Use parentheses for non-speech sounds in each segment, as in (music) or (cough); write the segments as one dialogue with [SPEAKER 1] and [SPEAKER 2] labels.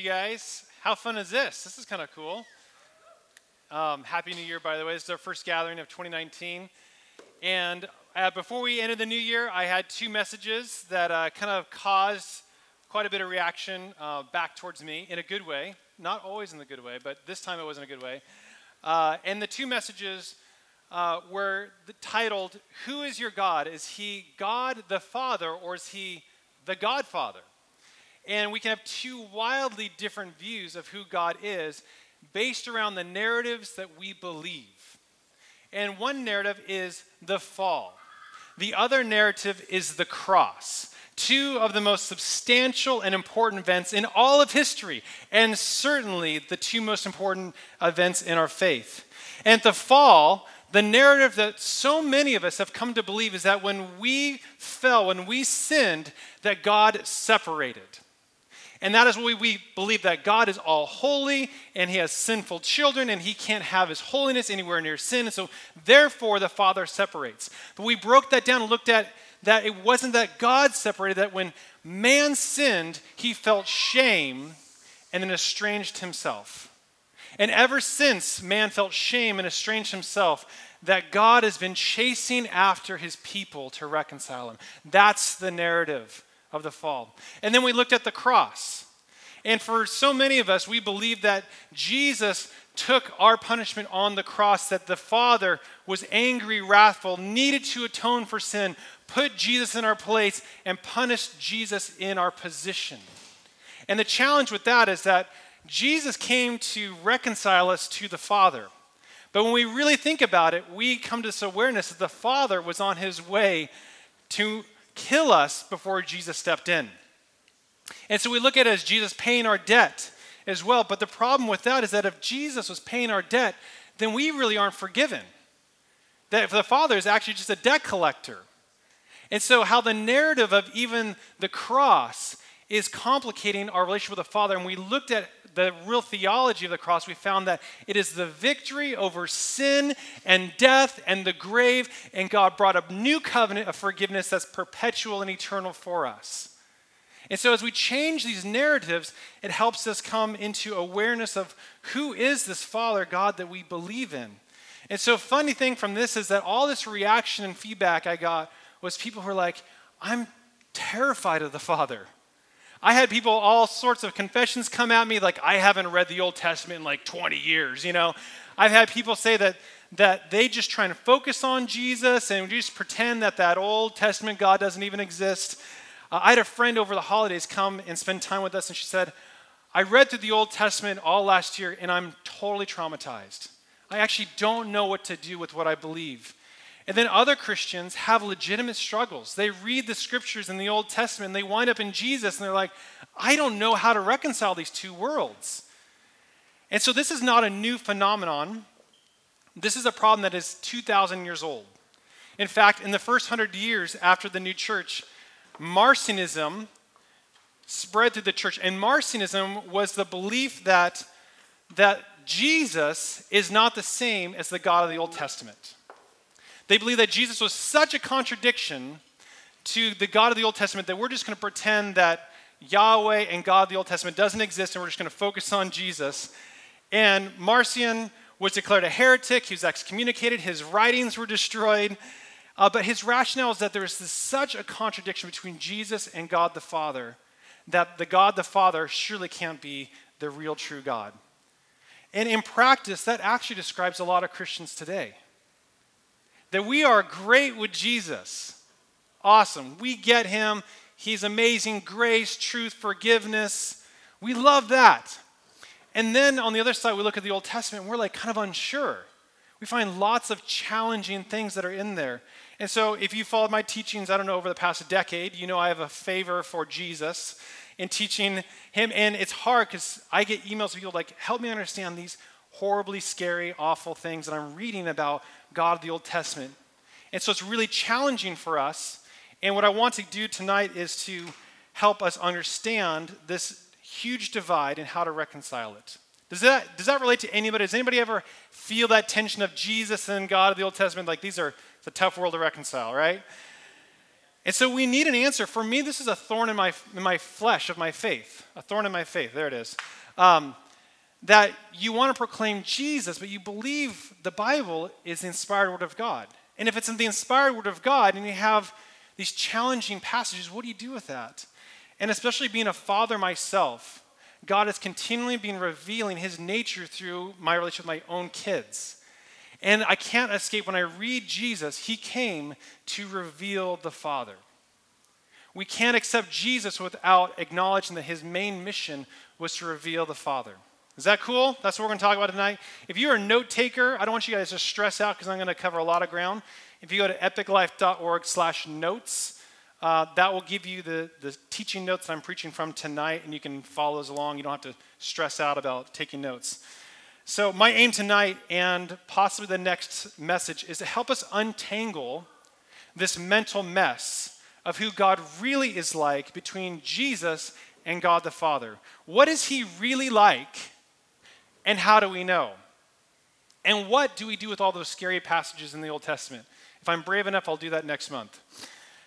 [SPEAKER 1] you guys. How fun is this? This is kind of cool. Um, Happy New Year, by the way. This is our first gathering of 2019. And uh, before we ended the new year, I had two messages that uh, kind of caused quite a bit of reaction uh, back towards me in a good way. Not always in the good way, but this time it was in a good way. Uh, and the two messages uh, were titled, Who is your God? Is he God the Father or is he the Godfather? And we can have two wildly different views of who God is based around the narratives that we believe. And one narrative is the fall, the other narrative is the cross. Two of the most substantial and important events in all of history, and certainly the two most important events in our faith. And the fall, the narrative that so many of us have come to believe is that when we fell, when we sinned, that God separated. And that is why we, believe that God is all holy and he has sinful children and he can't have his holiness anywhere near sin. And so, therefore, the Father separates. But we broke that down and looked at that it wasn't that God separated, that when man sinned, he felt shame and then estranged himself. And ever since man felt shame and estranged himself, that God has been chasing after his people to reconcile him. That's the narrative of the fall. And then we looked at the cross. And for so many of us, we believe that Jesus took our punishment on the cross, that the Father was angry, wrathful, needed to atone for sin, put Jesus in our place, and punished Jesus in our position. And the challenge with that is that Jesus came to reconcile us to the Father. But when we really think about it, we come to this awareness that the Father was on his way to kill us before Jesus stepped in. And so we look at it as Jesus paying our debt as well. But the problem with that is that if Jesus was paying our debt, then we really aren't forgiven. That if the Father is actually just a debt collector. And so, how the narrative of even the cross is complicating our relationship with the Father. And we looked at the real theology of the cross, we found that it is the victory over sin and death and the grave, and God brought a new covenant of forgiveness that's perpetual and eternal for us. And so, as we change these narratives, it helps us come into awareness of who is this Father God that we believe in. And so, funny thing from this is that all this reaction and feedback I got was people who were like, I'm terrified of the Father. I had people, all sorts of confessions come at me, like, I haven't read the Old Testament in like 20 years, you know. I've had people say that, that they just trying to focus on Jesus and just pretend that that Old Testament God doesn't even exist. Uh, I had a friend over the holidays come and spend time with us, and she said, I read through the Old Testament all last year, and I'm totally traumatized. I actually don't know what to do with what I believe. And then other Christians have legitimate struggles. They read the scriptures in the Old Testament and they wind up in Jesus and they're like, I don't know how to reconcile these two worlds. And so this is not a new phenomenon. This is a problem that is 2,000 years old. In fact, in the first hundred years after the new church, Marcionism spread through the church. And Marcionism was the belief that, that Jesus is not the same as the God of the Old Testament. They believe that Jesus was such a contradiction to the God of the Old Testament that we're just going to pretend that Yahweh and God of the Old Testament doesn't exist and we're just going to focus on Jesus. And Marcion was declared a heretic, he was excommunicated, his writings were destroyed. Uh, but his rationale is that there is this, such a contradiction between Jesus and God the Father that the God the Father surely can't be the real true God. And in practice, that actually describes a lot of Christians today that we are great with Jesus. Awesome. We get him. He's amazing grace, truth, forgiveness. We love that. And then on the other side, we look at the Old Testament and we're like kind of unsure. We find lots of challenging things that are in there. And so, if you followed my teachings, I don't know, over the past decade, you know I have a favor for Jesus in teaching him. And it's hard because I get emails of people like, help me understand these horribly scary, awful things that I'm reading about God of the Old Testament. And so it's really challenging for us. And what I want to do tonight is to help us understand this huge divide and how to reconcile it. Does that, does that relate to anybody? Does anybody ever feel that tension of Jesus and God of the Old Testament? Like these are, it's a tough world to reconcile, right? And so we need an answer. For me, this is a thorn in my, in my flesh of my faith. A thorn in my faith. There it is. Um, that you want to proclaim Jesus, but you believe the Bible is the inspired word of God. And if it's in the inspired word of God and you have these challenging passages, what do you do with that? And especially being a father myself, God has continually been revealing his nature through my relationship with my own kids. And I can't escape when I read Jesus, he came to reveal the Father. We can't accept Jesus without acknowledging that his main mission was to reveal the Father. Is that cool? That's what we're going to talk about tonight. If you're a note taker, I don't want you guys to stress out because I'm going to cover a lot of ground. If you go to epiclife.org slash notes, uh, that will give you the, the teaching notes that I'm preaching from tonight, and you can follow those along. You don't have to stress out about taking notes. So, my aim tonight and possibly the next message is to help us untangle this mental mess of who God really is like between Jesus and God the Father. What is He really like, and how do we know? And what do we do with all those scary passages in the Old Testament? If I'm brave enough, I'll do that next month.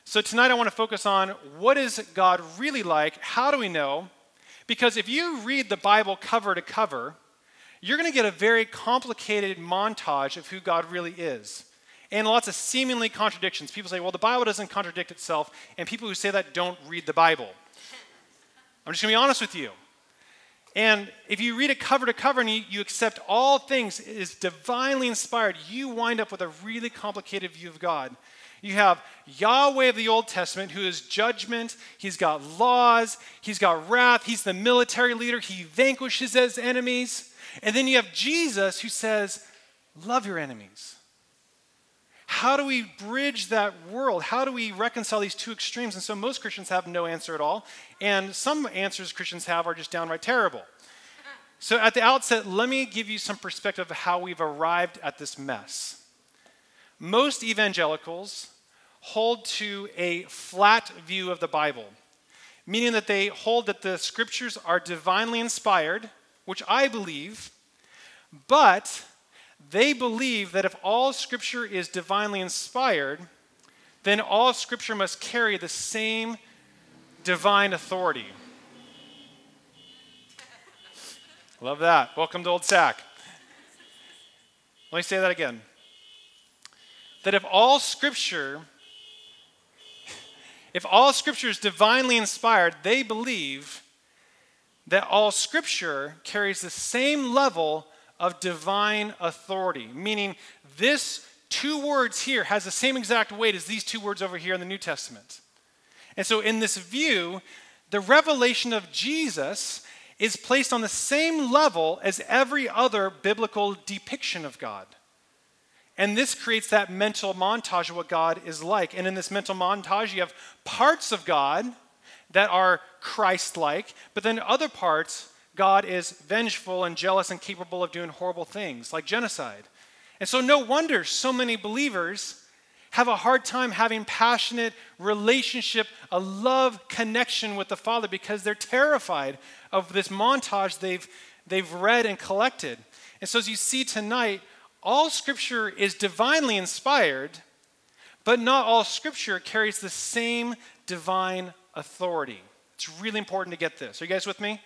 [SPEAKER 1] So, tonight I want to focus on what is God really like? How do we know? Because if you read the Bible cover to cover, you're going to get a very complicated montage of who God really is. And lots of seemingly contradictions. People say, well, the Bible doesn't contradict itself, and people who say that don't read the Bible. I'm just going to be honest with you. And if you read it cover to cover and you, you accept all things is divinely inspired, you wind up with a really complicated view of God. You have Yahweh of the Old Testament, who is judgment. He's got laws. He's got wrath. He's the military leader. He vanquishes his enemies. And then you have Jesus who says, Love your enemies. How do we bridge that world? How do we reconcile these two extremes? And so most Christians have no answer at all. And some answers Christians have are just downright terrible. So at the outset, let me give you some perspective of how we've arrived at this mess. Most evangelicals hold to a flat view of the Bible, meaning that they hold that the scriptures are divinely inspired which I believe, but they believe that if all scripture is divinely inspired, then all scripture must carry the same divine authority. Love that. Welcome to Old Sack. Let me say that again. That if all scripture if all scripture is divinely inspired, they believe that all scripture carries the same level of divine authority, meaning this two words here has the same exact weight as these two words over here in the New Testament. And so, in this view, the revelation of Jesus is placed on the same level as every other biblical depiction of God. And this creates that mental montage of what God is like. And in this mental montage, you have parts of God that are Christ like, but then other parts, God is vengeful and jealous and capable of doing horrible things like genocide. And so, no wonder so many believers have a hard time having passionate relationship, a love connection with the Father because they're terrified of this montage they've, they've read and collected. And so, as you see tonight, all scripture is divinely inspired, but not all scripture carries the same divine authority. It's really important to get this. Are you guys with me?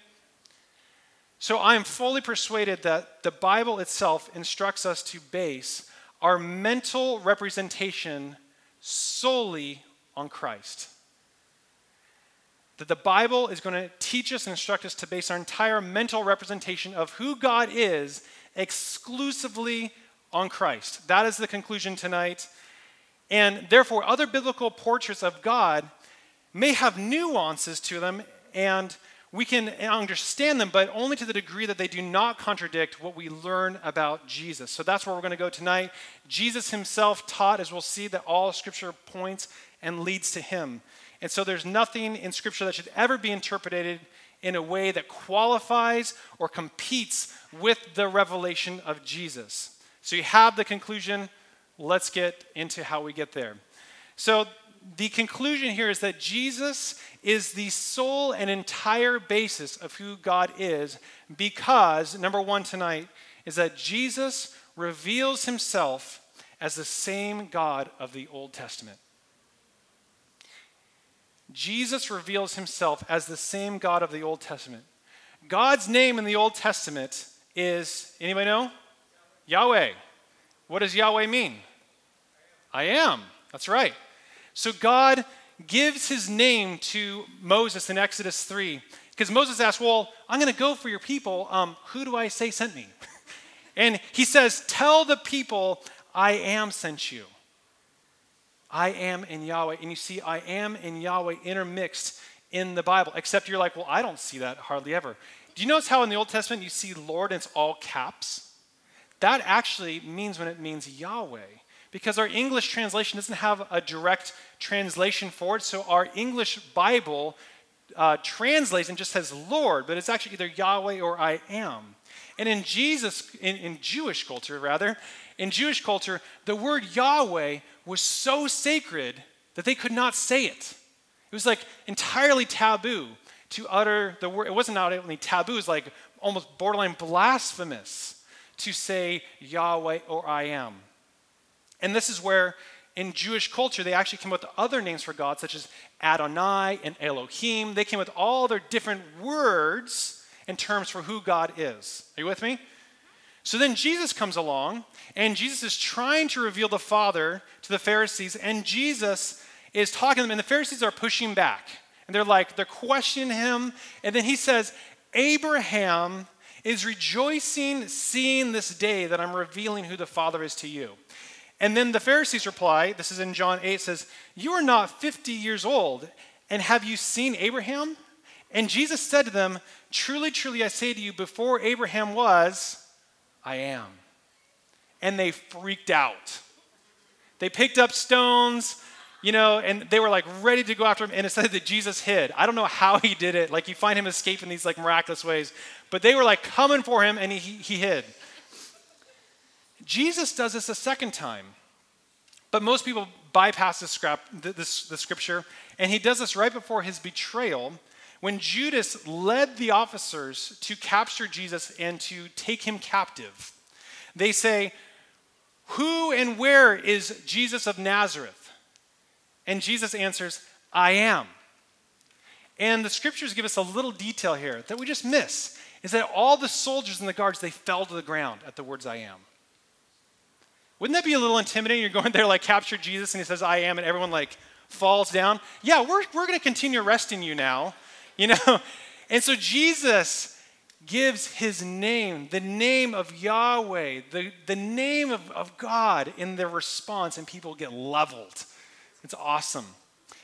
[SPEAKER 1] So I am fully persuaded that the Bible itself instructs us to base our mental representation solely on Christ. That the Bible is going to teach us and instruct us to base our entire mental representation of who God is exclusively on Christ. That is the conclusion tonight. And therefore, other biblical portraits of God may have nuances to them and we can understand them, but only to the degree that they do not contradict what we learn about Jesus. So that's where we're going to go tonight. Jesus himself taught, as we'll see, that all scripture points and leads to him. And so there's nothing in scripture that should ever be interpreted in a way that qualifies or competes with the revelation of Jesus. So you have the conclusion. Let's get into how we get there. So the conclusion here is that Jesus is the sole and entire basis of who God is because, number one tonight, is that Jesus reveals himself as the same God of the Old Testament. Jesus reveals himself as the same God of the Old Testament. God's name in the Old Testament is, anybody know? Yahweh. What does Yahweh mean? I am. That's right. So God gives his name to Moses in Exodus 3 because Moses asked, Well, I'm going to go for your people. Um, who do I say sent me? (laughs) and he says, Tell the people, I am sent you. I am in Yahweh. And you see, I am in Yahweh intermixed in the Bible, except you're like, Well, I don't see that hardly ever. Do you notice how in the Old Testament you see Lord and it's all caps? That actually means when it means Yahweh because our English translation doesn't have a direct translation for it. So our English Bible uh, translates and just says Lord, but it's actually either Yahweh or I am. And in Jesus, in, in Jewish culture rather, in Jewish culture, the word Yahweh was so sacred that they could not say it. It was like entirely taboo to utter the word. It wasn't not only taboo, it was like almost borderline blasphemous to say Yahweh or I am. And this is where, in Jewish culture, they actually came up with other names for God, such as Adonai and Elohim. They came with all their different words and terms for who God is. Are you with me? So then Jesus comes along, and Jesus is trying to reveal the Father to the Pharisees, and Jesus is talking to them, and the Pharisees are pushing back. And they're like, they're questioning him. And then he says, Abraham is rejoicing seeing this day that I'm revealing who the Father is to you. And then the Pharisees reply, this is in John 8, says, You are not 50 years old, and have you seen Abraham? And Jesus said to them, Truly, truly, I say to you, before Abraham was, I am. And they freaked out. They picked up stones, you know, and they were like ready to go after him. And it said that Jesus hid. I don't know how he did it. Like you find him escaping these like miraculous ways. But they were like coming for him and he, he hid. Jesus does this a second time. But most people bypass this, scrap, scripture, and he does this right before his betrayal when Judas led the officers to capture Jesus and to take him captive. They say, Who and where is Jesus of Nazareth? And Jesus answers, I am. And the scriptures give us a little detail here that we just miss is that all the soldiers and the guards they fell to the ground at the words I am. Wouldn't that be a little intimidating? You're going there like capture Jesus and he says, I am, and everyone like falls down. Yeah, we're, we're going to continue arresting you now, (laughs) you know? And so Jesus gives his name, the name of Yahweh, the, the name of, of God in their response, and people get leveled. It's awesome.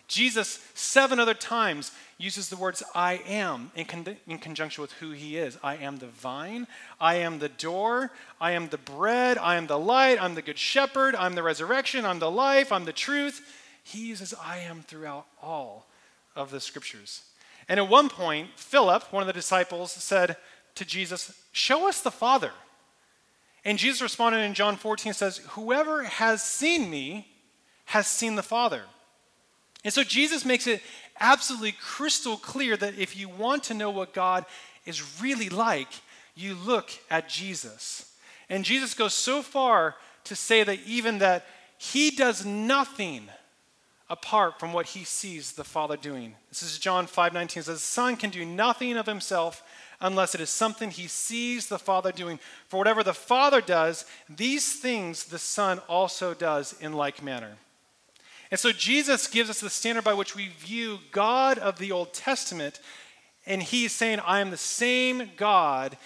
[SPEAKER 1] Jesus, seven other times, uses the words I am in, con- in, conjunction with who he is. I am the vine, I am the door, I am the bread, I am the light, I'm the good shepherd, I'm the resurrection, I'm the life, I'm the truth. He uses I am throughout all of the scriptures. And at one point, Philip, one of the disciples, said to Jesus, Show us the Father. And Jesus responded in John 14 says, Whoever has seen me has seen the Father. And so Jesus makes it absolutely crystal clear that if you want to know what God is really like, you look at Jesus. And Jesus goes so far to say that even that he does nothing apart from what he sees the Father doing. This is John 5:19 says the Son can do nothing of himself unless it is something he sees the Father doing. For whatever the Father does, these things the Son also does in like manner. And so Jesus gives us the standard by which we view God of the Old Testament, and he's saying, I am the same God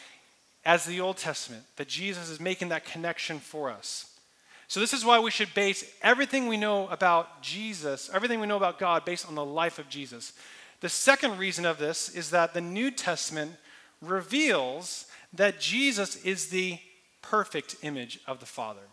[SPEAKER 1] as the Old Testament, that Jesus is making that connection for us. So, this is why we should base everything we know about Jesus, everything we know about God, based on the life of Jesus. The second reason of this is that the New Testament reveals that Jesus is the perfect image of the Father.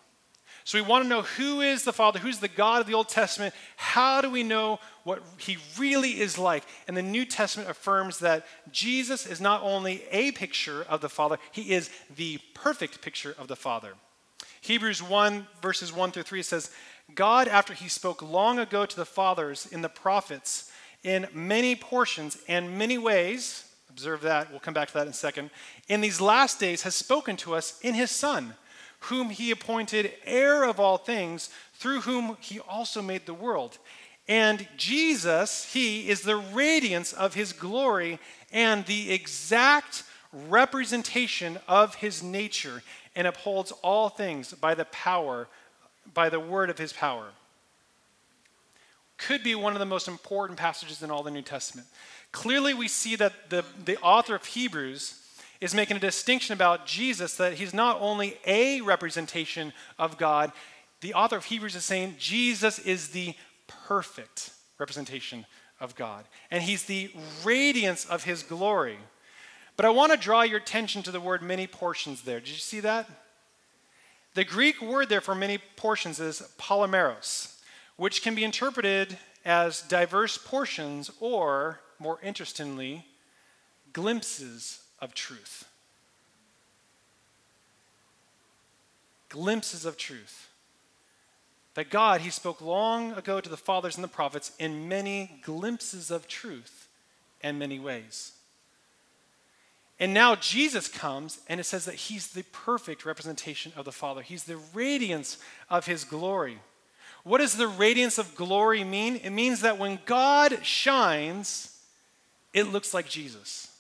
[SPEAKER 1] So we want to know who is the Father, who's the God of the Old Testament, how do we know what he really is like? And the New Testament affirms that Jesus is not only a picture of the Father, he is the perfect picture of the Father. Hebrews 1, verses 1 through 3 says, God, after he spoke long ago to the fathers in the prophets, in many portions and many ways, observe that, we'll come back to that in a second, in these last days has spoken to us in his Son whom he appointed heir of all things, through whom he also made the world. And Jesus, he is the radiance of his glory and the exact representation of his nature and upholds all things by the power, by the word of his power. Could be one of the most important passages in all the New Testament. Clearly, we see that the, the author of Hebrews is making a distinction about Jesus that he's not only a representation of God, the author of Hebrews is saying Jesus is the perfect representation of God, and he's the radiance of his glory. But I want to draw your attention to the word many portions there. Did you see that? The Greek word there for many portions is polymeros, which can be interpreted as diverse portions or, more interestingly, glimpses of truth. Glimpses of truth. That God, He spoke long ago to the fathers and the prophets in many glimpses of truth and many ways. And now Jesus comes, and it says that he's the perfect representation of the Father. He's the radiance of his glory. What does the radiance of glory mean? It means that when God shines, it looks like Jesus.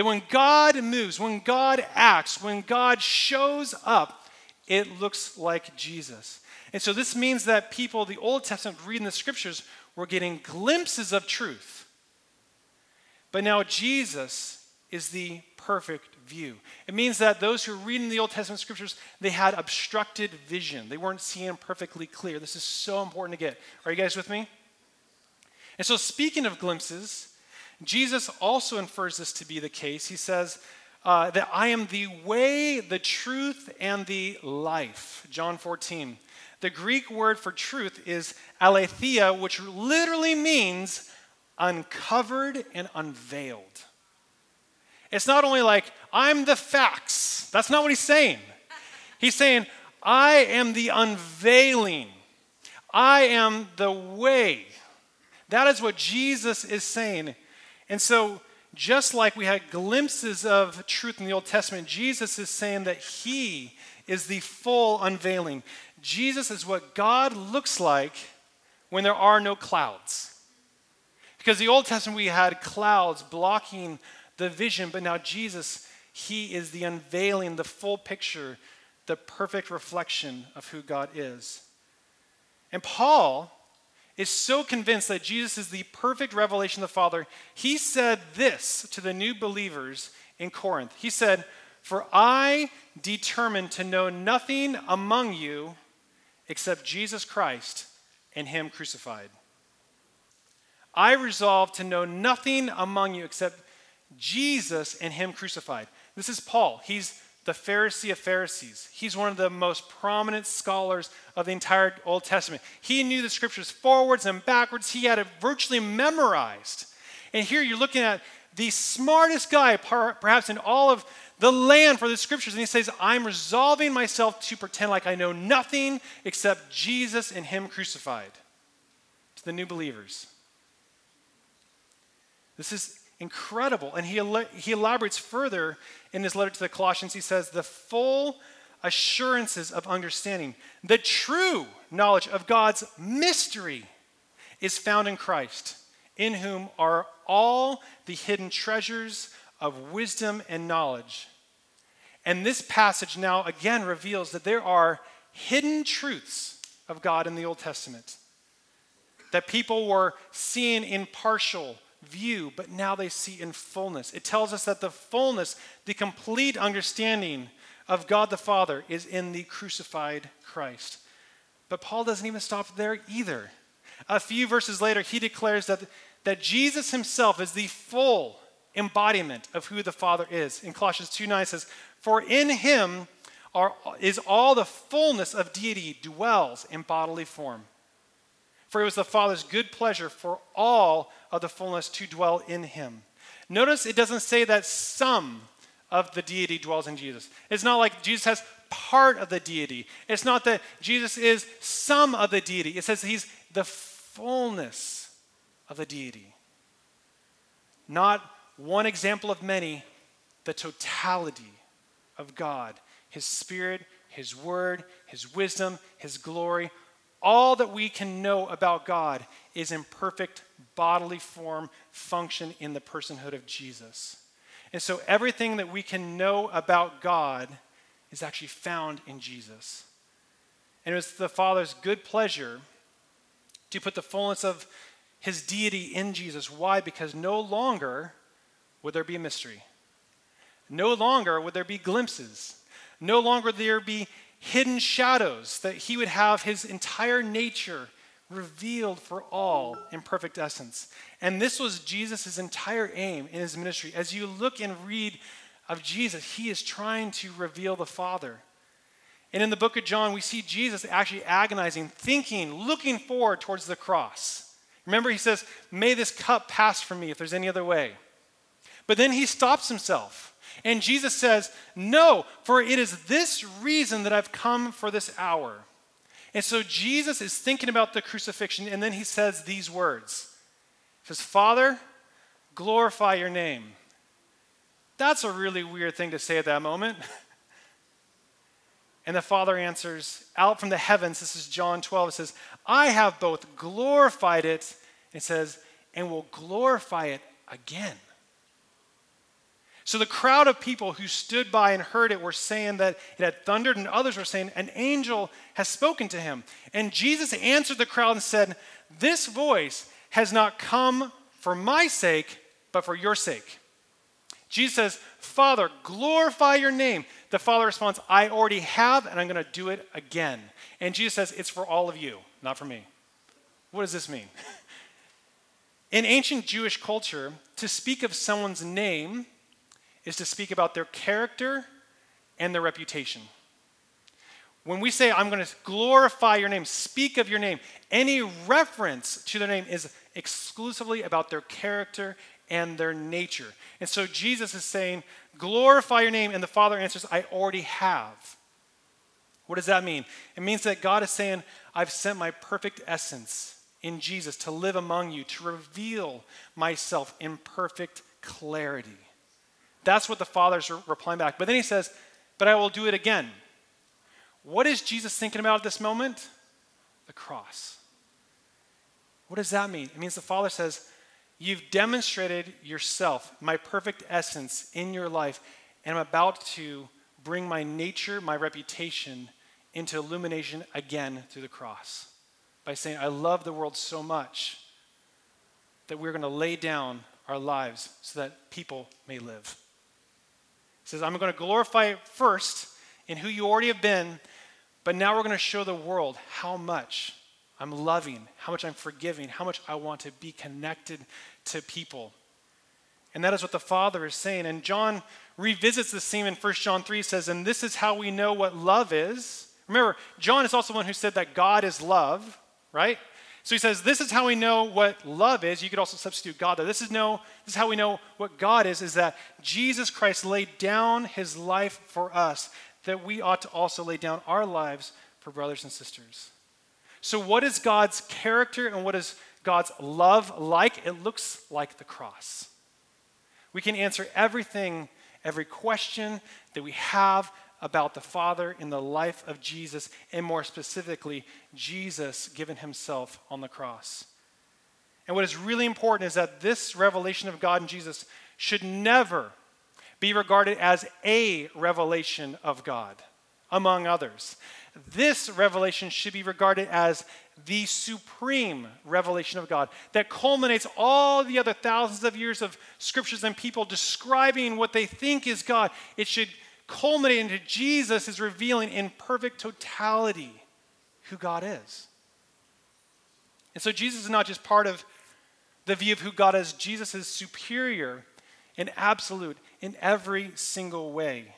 [SPEAKER 1] That when God moves, when God acts, when God shows up, it looks like Jesus. And so this means that people, the Old Testament, reading the scriptures, were getting glimpses of truth. But now Jesus is the perfect view. It means that those who are reading the Old Testament scriptures, they had obstructed vision. They weren't seeing perfectly clear. This is so important to get. Are you guys with me? And so, speaking of glimpses, Jesus also infers this to be the case. He says uh, that I am the way, the truth, and the life. John 14. The Greek word for truth is aletheia, which literally means uncovered and unveiled. It's not only like, I'm the facts. That's not what he's saying. He's saying, I am the unveiling. I am the way. That is what Jesus is saying. And so, just like we had glimpses of truth in the Old Testament, Jesus is saying that he is the full unveiling. Jesus is what God looks like when there are no clouds. Because the Old Testament, we had clouds blocking the vision, but now Jesus, he is the unveiling, the full picture, the perfect reflection of who God is. And Paul is so convinced that Jesus is the perfect revelation of the Father, he said this to the new believers in Corinth. He said, For I determined to know nothing among you except Jesus Christ and Him crucified. I resolved to know nothing among you except Jesus and Him crucified. This is Paul. He's the Pharisee of Pharisees. He's one of the most prominent scholars of the entire Old Testament. He knew the scriptures forwards and backwards, he had it virtually memorized. And here you're looking at the smartest guy, perhaps in all of the land for the scriptures. And he says, I'm resolving myself to pretend like I know nothing except Jesus and Him crucified. To the new believers. This is incredible. And he, he elaborates further in his letter to the Colossians. He says, The full assurances of understanding, the true knowledge of God's mystery is found in Christ, in whom are all the hidden treasures of wisdom and knowledge. And this passage now again reveals that there are hidden truths of God in the Old Testament that people were seeing in partial view, but now they see in fullness. It tells us that the fullness, the complete understanding of God the Father is in the crucified Christ. But Paul doesn't even stop there either. A few verses later, he declares that, that Jesus himself is the full embodiment of who the Father is. In Colossians 2 9 says, For in him are, is all the fullness of deity dwells in bodily form. For it was the Father's good pleasure for all of the fullness to dwell in him. Notice it doesn't say that some of the deity dwells in Jesus. It's not like Jesus has part of the deity. It's not that Jesus is some of the deity. It says he's the fullness of the deity. Not one example of many, the totality of God, his spirit, his word, his wisdom, his glory, all that we can know about God is in perfect bodily form, function in the personhood of Jesus. And so everything that we can know about God is actually found in Jesus. And it was the Father's good pleasure to put the fullness of his deity in Jesus. Why? Because no longer would there be a mystery. No longer would there be glimpses. No longer would there be hidden shadows, that he would have his entire nature revealed for all in perfect essence. And this was Jesus' entire aim in his ministry. As you look and read of Jesus, he is trying to reveal the Father. And in the book of John, we see Jesus actually agonizing, thinking, looking forward towards the cross. Remember, he says, May this cup pass from me if there's any other way. But then he stops himself. And Jesus says, No, for it is this reason that I've come for this hour. And so Jesus is thinking about the crucifixion, and then he says these words He says, Father, glorify your name. That's a really weird thing to say at that moment. (laughs) And the Father answers, out from the heavens, this is John 12, it says, I have both glorified it, it says, and will glorify it again. So the crowd of people who stood by and heard it were saying that it had thundered, and others were saying, An angel has spoken to him. And Jesus answered the crowd and said, This voice has not come for my sake, but for your sake. Jesus says, Father, glorify your name. The Father responds, I already have, and I'm going to do it again. And Jesus says, It's for all of you, not for me. What does this mean? (laughs) In ancient Jewish culture, to speak of someone's name is to speak about their character and their reputation. When we say, I'm going to glorify your name, speak of your name, any reference to their name is exclusively about their character and their nature. And so Jesus is saying, glorify your name, and the Father answers, I already have. What does that mean? It means that God is saying, I've sent my perfect essence in Jesus to live among you, to reveal myself in perfect clarity. That's what the Father's replying back. But then he says, But I will do it again. What is Jesus thinking about at this moment? The cross. What does that mean? It means the Father says, You've demonstrated yourself, my perfect essence in your life, and I'm about to bring my nature, my reputation into illumination again through the cross by saying, I love the world so much that we're going to lay down our lives so that people may live. Says, I'm going to glorify first in who you already have been, but now we're going to show the world how much I'm loving, how much I'm forgiving, how much I want to be connected to people. And that is what the Father is saying. And John revisits this theme in 1 John 3 says, And this is how we know what love is. Remember, John is also one who said that God is love, right? So he says, This is how we know what love is. You could also substitute God there. This is, know, this is how we know what God is, is that Jesus Christ laid down his life for us, that we ought to also lay down our lives for brothers and sisters. So, what is God's character and what is God's love like? It looks like the cross. We can answer everything, every question that we have about the Father in the life of Jesus, and more specifically, Jesus given himself on the cross. And what is really important is that this revelation of God in Jesus should never be regarded as a revelation of God among others. This revelation should be regarded as the supreme revelation of God that culminates all the other thousands of years of scriptures and people describing what they think is God. It should culminate into Jesus is revealing in perfect totality who God is. And so Jesus is not just part of the view of who God is, Jesus is superior and absolute in every single way.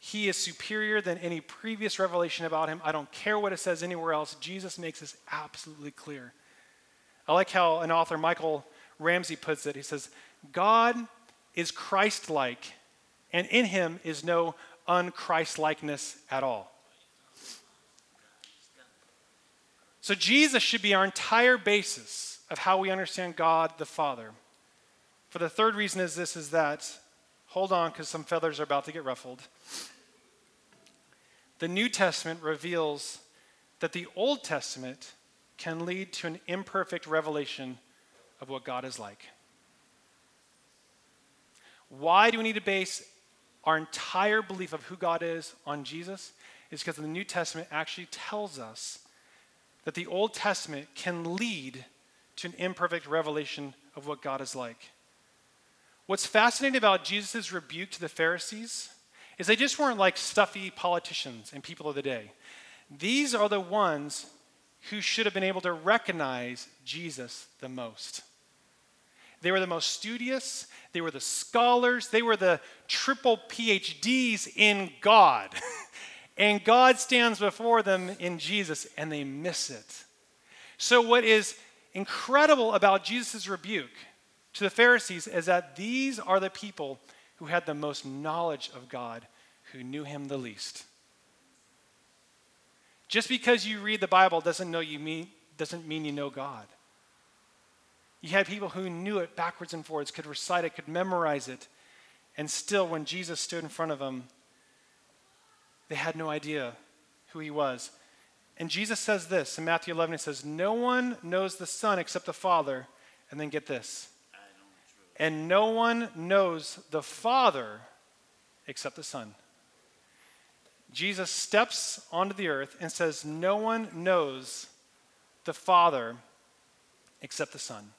[SPEAKER 1] He is superior than any previous revelation about him. I don't care what it says anywhere else. Jesus makes this absolutely clear. I like how an author, Michael Ramsey, puts it. He says, God is Christ like, and in him is no unChristlikeness at all. So Jesus should be our entire basis of how we understand God the Father. For the third reason is this is that hold on because some feathers are about to get ruffled the New Testament reveals that the Old Testament can lead to an imperfect revelation of what God is like. Why do we need to base our entire belief of who God is on Jesus? Is because the New Testament actually tells us that the Old Testament can lead to an imperfect revelation of what God is like. What's fascinating about Jesus' rebuke to the Pharisees is they just weren't like stuffy politicians and people of the day. These are the ones who should have been able to recognize Jesus the most. They were the most studious, they were the scholars, they were the triple PhDs in God. (laughs) and God stands before them in Jesus and they miss it. So, what is incredible about Jesus' rebuke to the Pharisees is that these are the people who had the most knowledge of God, who knew him the least. Just because you read the Bible doesn't, know you mean, doesn't mean you know God. You had people who knew it backwards and forwards, could recite it, could memorize it, and still, when Jesus stood in front of them, they had no idea who he was. And Jesus says this in Matthew 11, he says, No one knows the Son except the Father. And then get this. And no one knows the Father except the Son. Jesus steps onto the earth and says, No one knows the Father except the Son.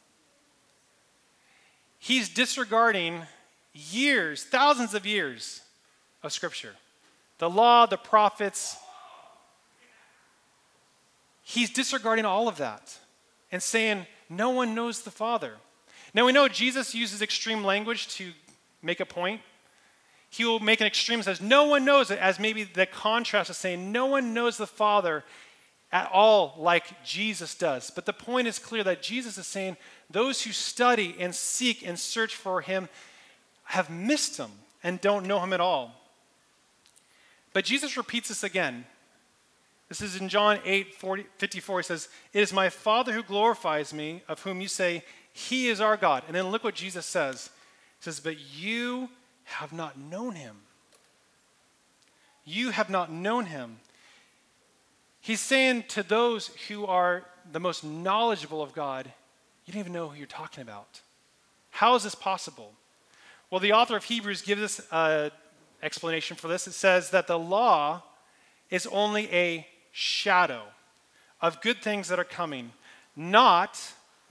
[SPEAKER 1] He's disregarding years, thousands of years of Scripture the law, the prophets. He's disregarding all of that and saying, No one knows the Father. Now we know Jesus uses extreme language to make a point he will make an extreme says, No one knows it, as maybe the contrast of saying, No one knows the Father at all like Jesus does. But the point is clear that Jesus is saying, Those who study and seek and search for him have missed him and don't know him at all. But Jesus repeats this again. This is in John 8 40, 54. He says, It is my Father who glorifies me, of whom you say, He is our God. And then look what Jesus says. He says, But you have not known him. You have not known him. He's saying to those who are the most knowledgeable of God, you don't even know who you're talking about. How is this possible? Well, the author of Hebrews gives us an explanation for this. It says that the law is only a shadow of good things that are coming, not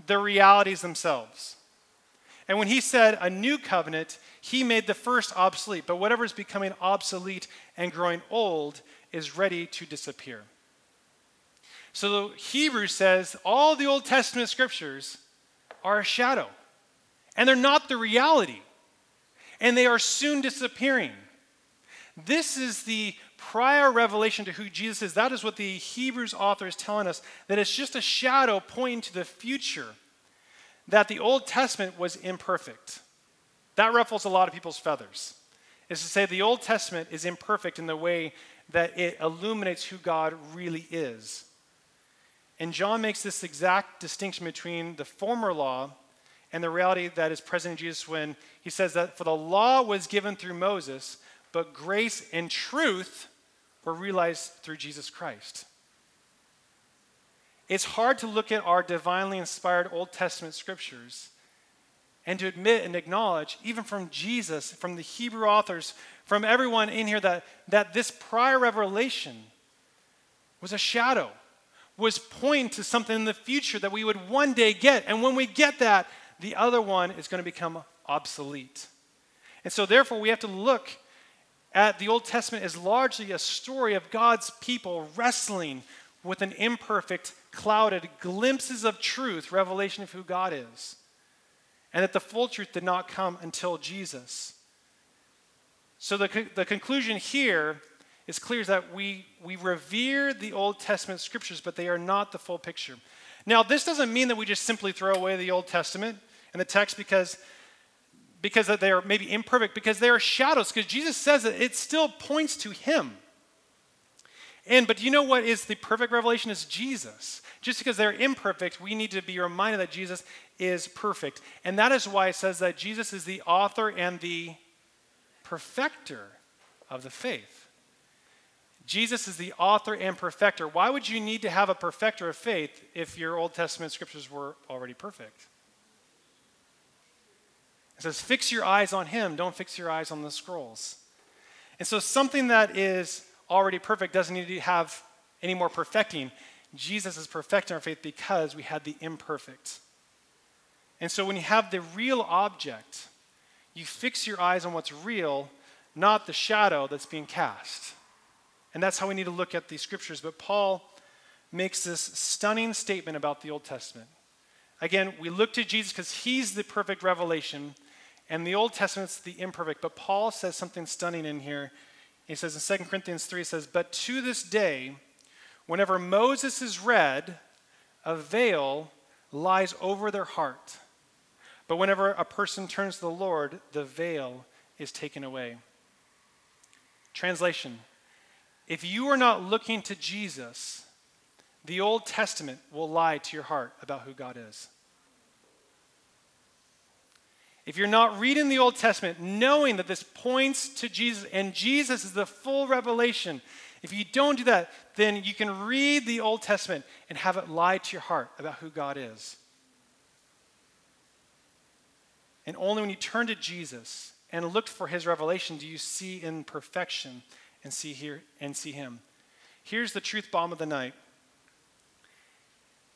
[SPEAKER 1] the realities themselves. And when he said a new covenant, he made the first obsolete, but whatever is becoming obsolete and growing old is ready to disappear. So Hebrews says all the Old Testament scriptures are a shadow, and they're not the reality, and they are soon disappearing. This is the prior revelation to who Jesus is. That is what the Hebrews author is telling us, that it's just a shadow pointing to the future, that the Old Testament was imperfect. That ruffles a lot of people's feathers. Is to say the Old Testament is imperfect in the way that it illuminates who God really is. And John makes this exact distinction between the former law and the reality that is present in Jesus when he says that for the law was given through Moses, but grace and truth were realized through Jesus Christ. It's hard to look at our divinely inspired Old Testament scriptures and to admit and acknowledge, even from Jesus, from the Hebrew authors, from everyone in here, that, that this prior revelation was a shadow, was pointing to something in the future that we would one day get. And when we get that, the other one is going to become obsolete. And so, therefore, we have to look at the Old Testament as largely a story of God's people wrestling with an imperfect, clouded glimpses of truth, revelation of who God is and that the full truth did not come until Jesus. So the, the conclusion here is clear that we, we revere the Old Testament scriptures, but they are not the full picture. Now, this doesn't mean that we just simply throw away the Old Testament and the text because, because they are maybe imperfect, because they are shadows, because Jesus says that it still points to Him. And but you know what is the perfect revelation is Jesus. Just because they're imperfect, we need to be reminded that Jesus is perfect. And that is why it says that Jesus is the author and the perfecter of the faith. Jesus is the author and perfecter. Why would you need to have a perfecter of faith if your Old Testament scriptures were already perfect? It says, Fix your eyes on him, don't fix your eyes on the scrolls. And so, something that is already perfect doesn't need to have any more perfecting. Jesus is perfecting our faith because we had the imperfect. And so, when you have the real object, you fix your eyes on what's real, not the shadow that's being cast. And that's how we need to look at these scriptures. But Paul makes this stunning statement about the Old Testament. Again, we look to Jesus because he's the perfect revelation, and the Old Testament's the imperfect. But Paul says something stunning in here. He says in 2 Corinthians 3, he says, But to this day, whenever Moses is read, a veil lies over their heart. But whenever a person turns to the Lord, the veil is taken away. Translation If you are not looking to Jesus, the Old Testament will lie to your heart about who God is. If you're not reading the Old Testament, knowing that this points to Jesus and Jesus is the full revelation, if you don't do that, then you can read the Old Testament and have it lie to your heart about who God is. And only when you turn to Jesus and look for his revelation do you see in perfection and see here and see him. Here's the truth bomb of the night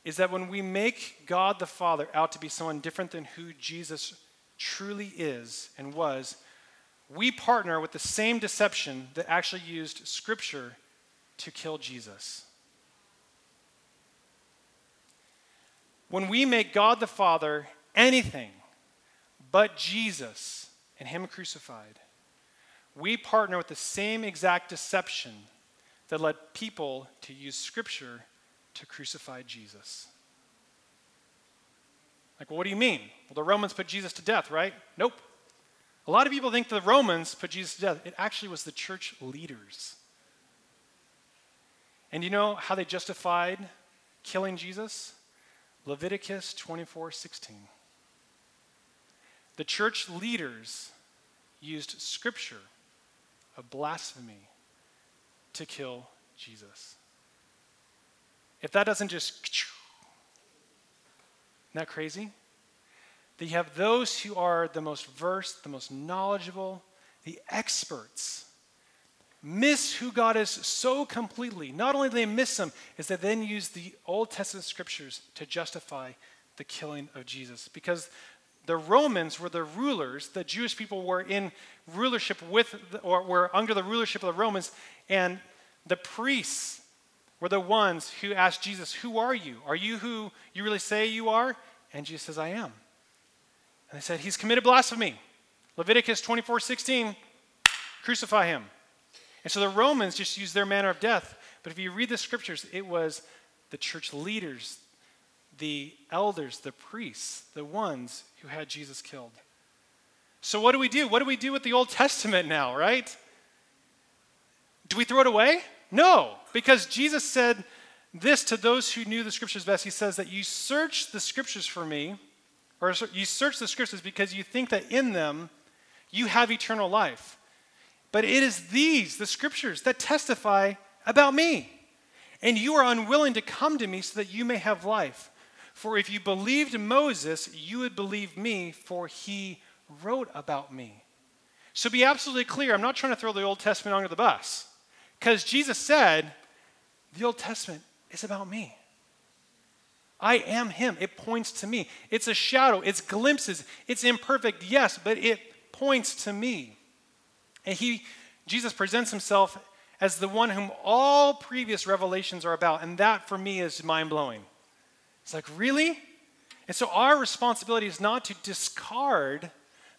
[SPEAKER 1] is that when we make God the Father out to be someone different than who Jesus truly is and was, we partner with the same deception that actually used Scripture to kill Jesus. When we make God the Father anything but Jesus and Him crucified, we partner with the same exact deception that led people to use Scripture to crucify Jesus. Like, well, what do you mean? Well, the Romans put Jesus to death, right? Nope. A lot of people think the Romans put Jesus to death. It actually was the church leaders. And you know how they justified killing Jesus? Leviticus 24 16. The church leaders used scripture of blasphemy to kill Jesus. If that doesn't just isn't that crazy? That you have those who are the most versed, the most knowledgeable, the experts miss who God is so completely. Not only do they miss him, is that they then use the Old Testament scriptures to justify the killing of Jesus. Because the Romans were the rulers, the Jewish people were in rulership with, or were under the rulership of the Romans, and the priests were the ones who asked Jesus, Who are you? Are you who you really say you are? And Jesus says, I am. And they said, He's committed blasphemy. Leviticus 24 16, crucify him. And so the Romans just used their manner of death. But if you read the scriptures, it was the church leaders, the elders, the priests, the ones who had Jesus killed. So what do we do? What do we do with the Old Testament now, right? Do we throw it away? No, because Jesus said this to those who knew the scriptures best. He says that you search the scriptures for me, or you search the scriptures because you think that in them you have eternal life. But it is these, the scriptures, that testify about me. And you are unwilling to come to me so that you may have life. For if you believed Moses, you would believe me, for he wrote about me. So be absolutely clear. I'm not trying to throw the Old Testament under the bus. Because Jesus said, the Old Testament is about me. I am Him. It points to me. It's a shadow, it's glimpses, it's imperfect, yes, but it points to me. And He, Jesus presents Himself as the one whom all previous revelations are about. And that for me is mind blowing. It's like, really? And so our responsibility is not to discard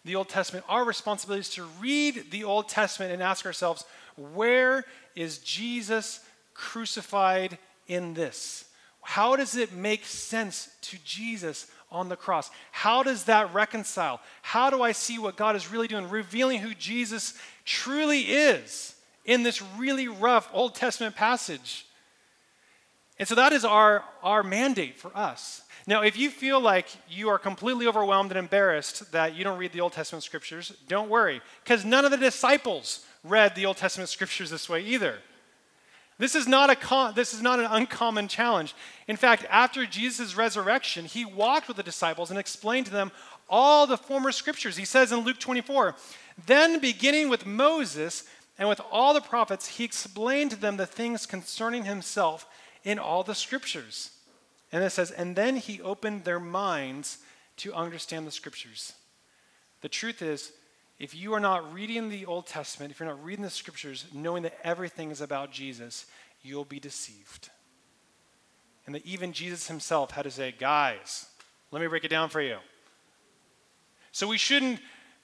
[SPEAKER 1] the Old Testament. Our responsibility is to read the Old Testament and ask ourselves, where is Jesus crucified in this? How does it make sense to Jesus on the cross? How does that reconcile? How do I see what God is really doing, revealing who Jesus truly is in this really rough Old Testament passage? And so that is our, our mandate for us. Now, if you feel like you are completely overwhelmed and embarrassed that you don't read the Old Testament scriptures, don't worry, because none of the disciples read the Old Testament scriptures this way either. This is not a con- this is not an uncommon challenge. In fact, after Jesus' resurrection, he walked with the disciples and explained to them all the former scriptures. He says in Luke 24, "Then beginning with Moses and with all the prophets, he explained to them the things concerning himself in all the scriptures." And it says, "And then he opened their minds to understand the scriptures." The truth is, if you are not reading the Old Testament, if you're not reading the scriptures, knowing that everything is about Jesus, you'll be deceived. And that even Jesus himself had to say, guys, let me break it down for you. So we shouldn't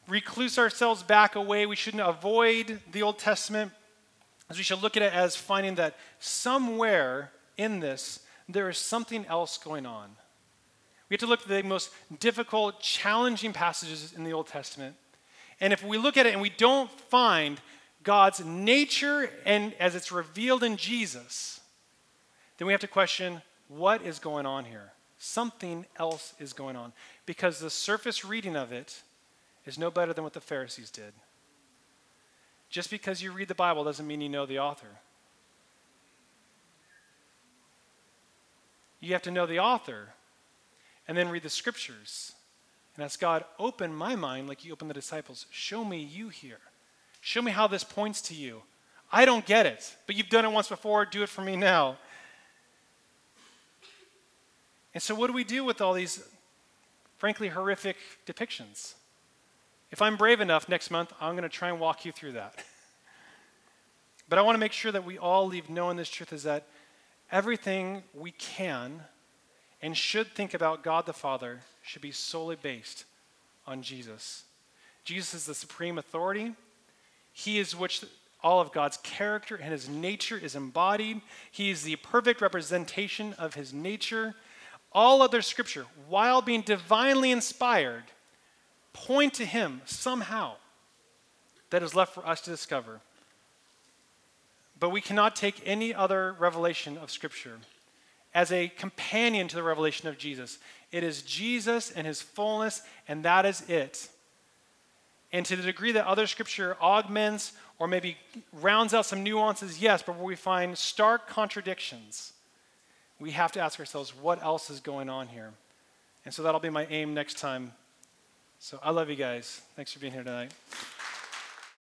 [SPEAKER 1] recluse ourselves back away. We shouldn't avoid the Old Testament, as we should look at it as finding that somewhere in this, there is something else going on. We have to look at the most difficult, challenging passages in the Old Testament and if we look at it and we don't find God's nature and as it's revealed in Jesus, then we have to question what is going on here? Something else is going on because the surface reading of it is no better than what the Pharisees did. Just because you read the Bible doesn't mean you know the author. You have to know the author and then read the scriptures and ask God, open my mind like you opened the disciples. Show me you here. Show me how this points to you. I don't get it, but you've done it once before. Do it for me now. And so, what do we do with all these, frankly, horrific depictions? If I'm brave enough next month, I'm going to try and walk you through that. but I want to make sure that we all leave knowing this truth is that everything we can and should think about God the Father should be solely based on Jesus. Jesus is the supreme authority. He is which all of God's character and his nature is embodied. He is the perfect representation of his nature. All other scripture, while being divinely inspired, point to him somehow that is left for us to discover. But we cannot take any other revelation of scripture as a companion to the revelation of Jesus. It is Jesus and his fullness, and that is it. And to the degree that other scripture augments or maybe rounds out some nuances, yes, but where we find stark contradictions, we have to ask ourselves, what else is going on here? And so that'll be my aim next time. So I love you guys. Thanks for being here tonight.